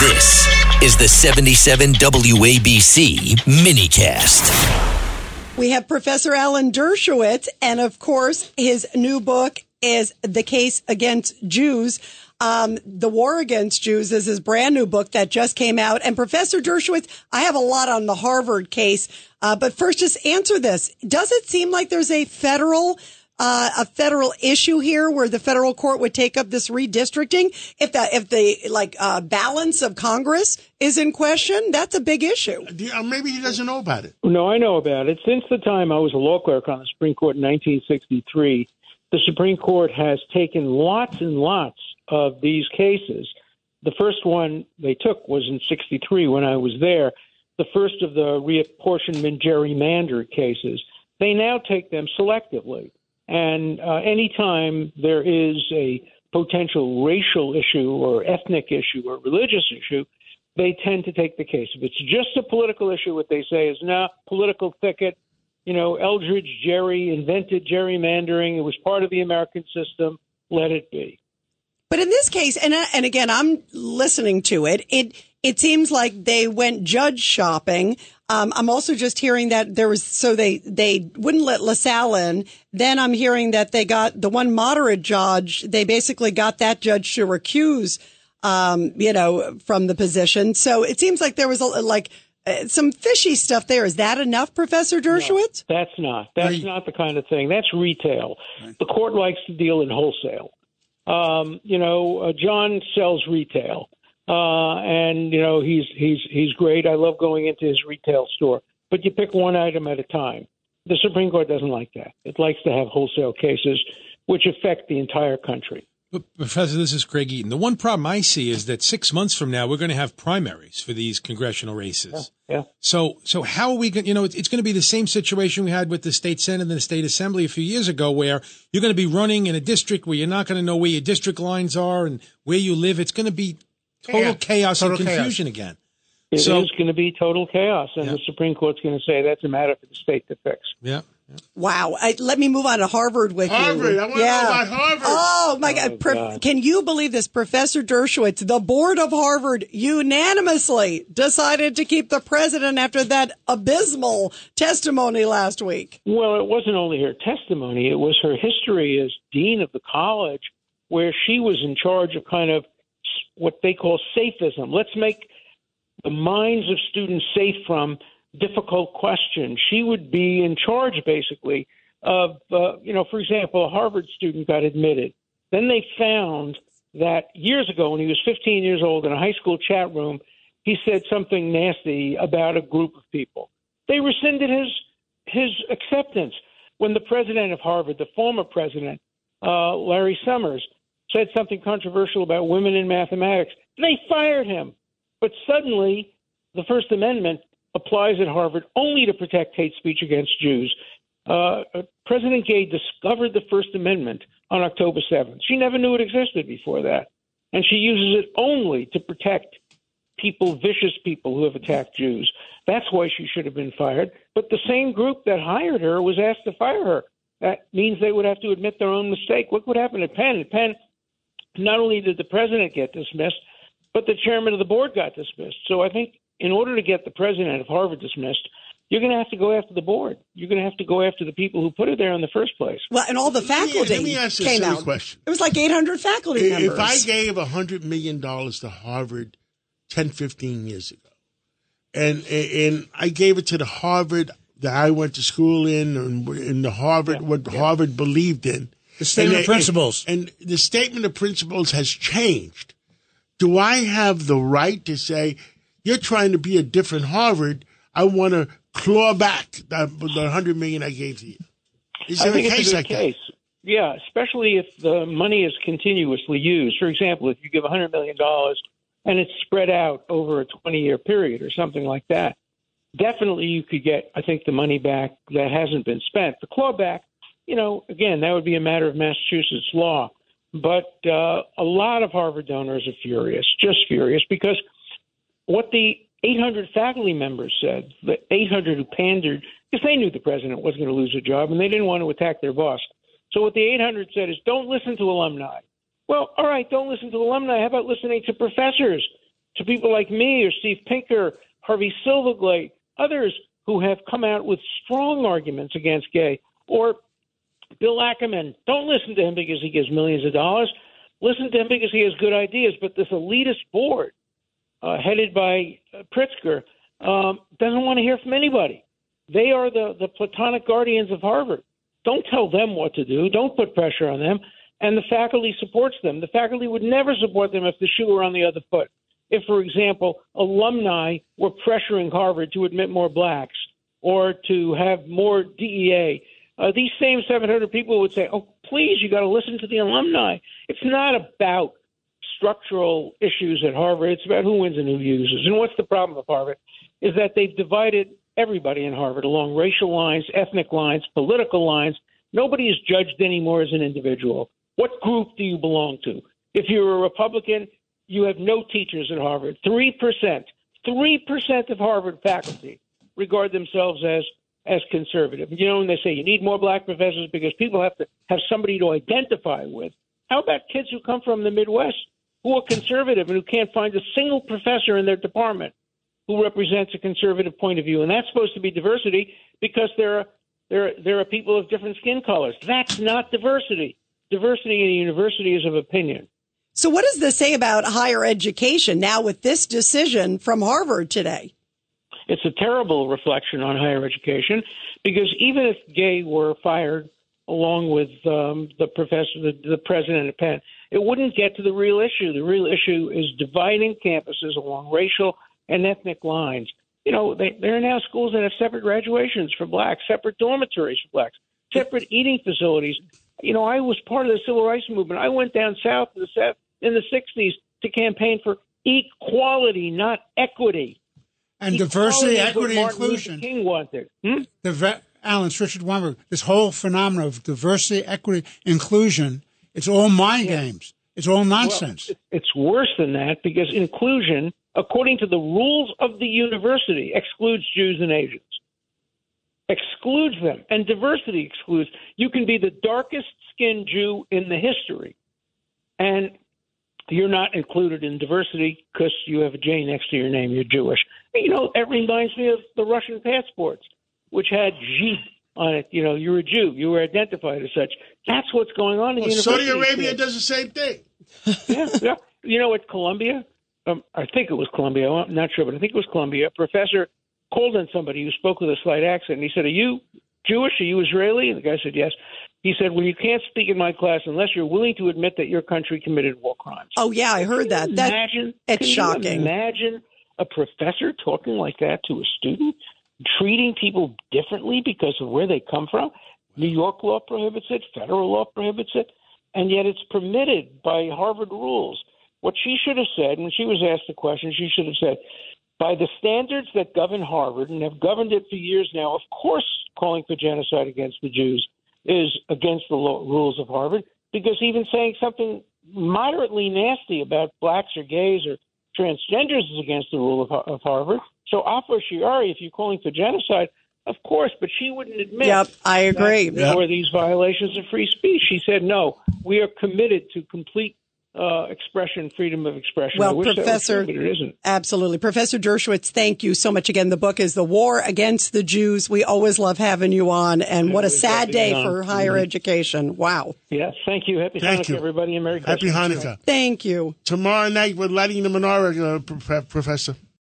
This is the 77 WABC minicast. We have Professor Alan Dershowitz, and of course, his new book is The Case Against Jews. Um, the War Against Jews is his brand new book that just came out. And Professor Dershowitz, I have a lot on the Harvard case, uh, but first, just answer this: Does it seem like there's a federal uh, a federal issue here where the federal court would take up this redistricting if the if the like uh, balance of Congress is in question. That's a big issue. Uh, maybe he doesn't know about it. No, I know about it. Since the time I was a law clerk on the Supreme Court in 1963, the Supreme Court has taken lots and lots of these cases. The first one they took was in 63 when I was there. The first of the reapportionment gerrymander cases. They now take them selectively. And uh, anytime there is a potential racial issue or ethnic issue or religious issue, they tend to take the case. If it's just a political issue, what they say is, no, nah, political thicket. You know, Elbridge Gerry invented gerrymandering. It was part of the American system. Let it be. But in this case, and uh, and again, I'm listening to it. It it seems like they went judge shopping. Um, I'm also just hearing that there was so they they wouldn't let LaSalle in. Then I'm hearing that they got the one moderate judge. They basically got that judge to recuse, um, you know, from the position. So it seems like there was a, like uh, some fishy stuff there. Is that enough, Professor Dershowitz? No, that's not. That's right. not the kind of thing. That's retail. Right. The court likes to deal in wholesale. Um, you know, uh, John sells retail. Uh, and you know he's he's he's great. I love going into his retail store, but you pick one item at a time. The Supreme Court doesn't like that. It likes to have wholesale cases, which affect the entire country. But Professor, this is Craig Eaton. The one problem I see is that six months from now we're going to have primaries for these congressional races. Yeah. yeah. So, so how are we going? You know, it's going to be the same situation we had with the state senate and the state assembly a few years ago, where you're going to be running in a district where you're not going to know where your district lines are and where you live. It's going to be total yeah, chaos total and confusion chaos. again. It so, is going to be total chaos, and yeah. the Supreme Court's going to say that's a matter for the state to fix. Yeah. Wow. I, let me move on to Harvard with Harvard. you. I want to yeah. know about Harvard. Oh, my oh, God. God. Can you believe this? Professor Dershowitz, the board of Harvard unanimously decided to keep the president after that abysmal testimony last week. Well, it wasn't only her testimony, it was her history as dean of the college, where she was in charge of kind of what they call safism. Let's make the minds of students safe from difficult questions. She would be in charge, basically, of, uh, you know, for example, a Harvard student got admitted. Then they found that years ago, when he was 15 years old in a high school chat room, he said something nasty about a group of people. They rescinded his his acceptance when the president of Harvard, the former president, uh, Larry Summers, said something controversial about women in mathematics. They fired him. But suddenly, the First Amendment applies at Harvard only to protect hate speech against Jews. Uh, President Gay discovered the First Amendment on October 7th. She never knew it existed before that. And she uses it only to protect people, vicious people who have attacked Jews. That's why she should have been fired. But the same group that hired her was asked to fire her. That means they would have to admit their own mistake. Look what happened at Penn. Penn, not only did the president get dismissed, but the chairman of the board got dismissed. So I think in order to get the president of Harvard dismissed, you're going to have to go after the board. You're going to have to go after the people who put it there in the first place. Well, and all the faculty let me, let me ask came a out. Question. It was like 800 faculty if, members. If I gave $100 million to Harvard 10, 15 years ago, and and I gave it to the Harvard that I went to school in, and in the Harvard yeah. what yeah. Harvard believed in, the statement and, of principles. And, and the statement of principles has changed. Do I have the right to say, you're trying to be a different Harvard? I want to claw back the, the 100 million I gave to you. Is there I think a case it's a like case. that? Yeah, especially if the money is continuously used. For example, if you give $100 million and it's spread out over a 20 year period or something like that, definitely you could get, I think, the money back that hasn't been spent. The clawback you know, again, that would be a matter of Massachusetts law. But uh, a lot of Harvard donors are furious, just furious, because what the 800 faculty members said, the 800 who pandered, because they knew the president wasn't going to lose a job and they didn't want to attack their boss. So what the 800 said is don't listen to alumni. Well, all right, don't listen to alumni. How about listening to professors to people like me or Steve Pinker, Harvey Silverglate, others who have come out with strong arguments against gay, or Bill Ackman. Don't listen to him because he gives millions of dollars. Listen to him because he has good ideas. But this elitist board, uh, headed by uh, Pritzker, um, doesn't want to hear from anybody. They are the, the platonic guardians of Harvard. Don't tell them what to do. Don't put pressure on them. And the faculty supports them. The faculty would never support them if the shoe were on the other foot. If, for example, alumni were pressuring Harvard to admit more blacks or to have more DEI, uh, these same 700 people would say, "Oh, please, you got to listen to the alumni." It's not about structural issues at Harvard. It's about who wins and who loses. And what's the problem with Harvard is that they've divided everybody in Harvard along racial lines, ethnic lines, political lines. Nobody is judged anymore as an individual. What group do you belong to? If you're a Republican, you have no teachers at Harvard. 3%, 3% of Harvard faculty regard themselves as as conservative. You know, when they say you need more black professors because people have to have somebody to identify with. How about kids who come from the Midwest who are conservative and who can't find a single professor in their department who represents a conservative point of view? And that's supposed to be diversity because there are there there are people of different skin colors. That's not diversity. Diversity in a university is of opinion. So, what does this say about higher education now with this decision from Harvard today? It's a terrible reflection on higher education because even if Gay were fired along with um, the professor, the, the president of Penn, it wouldn't get to the real issue. The real issue is dividing campuses along racial and ethnic lines. You know, they, there are now schools that have separate graduations for blacks, separate dormitories for blacks, separate eating facilities. You know, I was part of the civil rights movement. I went down south in the, in the 60s to campaign for equality, not equity and diversity, equity, inclusion. King wanted. Hmm? The Alan Richard Weinberg. This whole phenomenon of diversity, equity, inclusion. It's all mind yeah. games. It's all nonsense. Well, it's worse than that because inclusion, according to the rules of the university, excludes Jews and Asians. Excludes them, and diversity excludes. You can be the darkest skinned Jew in the history, and you're not included in diversity because you have a J next to your name. You're Jewish. You know, it reminds me of the Russian passports, which had G on it. You know, you're a Jew. You were identified as such. That's what's going on in well, Saudi Arabia does the same thing. yeah, yeah. You know, at Columbia, um, I think it was Columbia. I'm not sure, but I think it was Columbia. A professor called on somebody who spoke with a slight accent, and he said, "Are you Jewish? Are you Israeli?" And the guy said, "Yes." He said, "Well, you can't speak in my class unless you're willing to admit that your country committed war crimes." Oh yeah, I heard that. That imagine it's shocking. imagine a professor talking like that to a student, treating people differently because of where they come from. New York law prohibits it, federal law prohibits it, and yet it's permitted by Harvard rules. What she should have said when she was asked the question, she should have said, by the standards that govern Harvard and have governed it for years now, of course, calling for genocide against the Jews is against the law, rules of Harvard because even saying something moderately nasty about blacks or gays or transgenders is against the rule of, of Harvard. So, a fortiori, if you're calling for genocide, of course, but she wouldn't admit. Yep, I agree. Yep. were these violations of free speech. She said, "No, we are committed to complete uh, expression, freedom of expression. Well, Professor, true, it isn't. Absolutely. Professor Dershowitz, thank you so much again. The book is The War Against the Jews. We always love having you on, and yeah, what a sad day for higher mm-hmm. education. Wow. Yes, thank you. Happy thank Hanukkah, you. everybody, and Merry Happy Christmas. Hanukkah. Thank you. Tomorrow night, we're lighting the menorah, uh, Professor.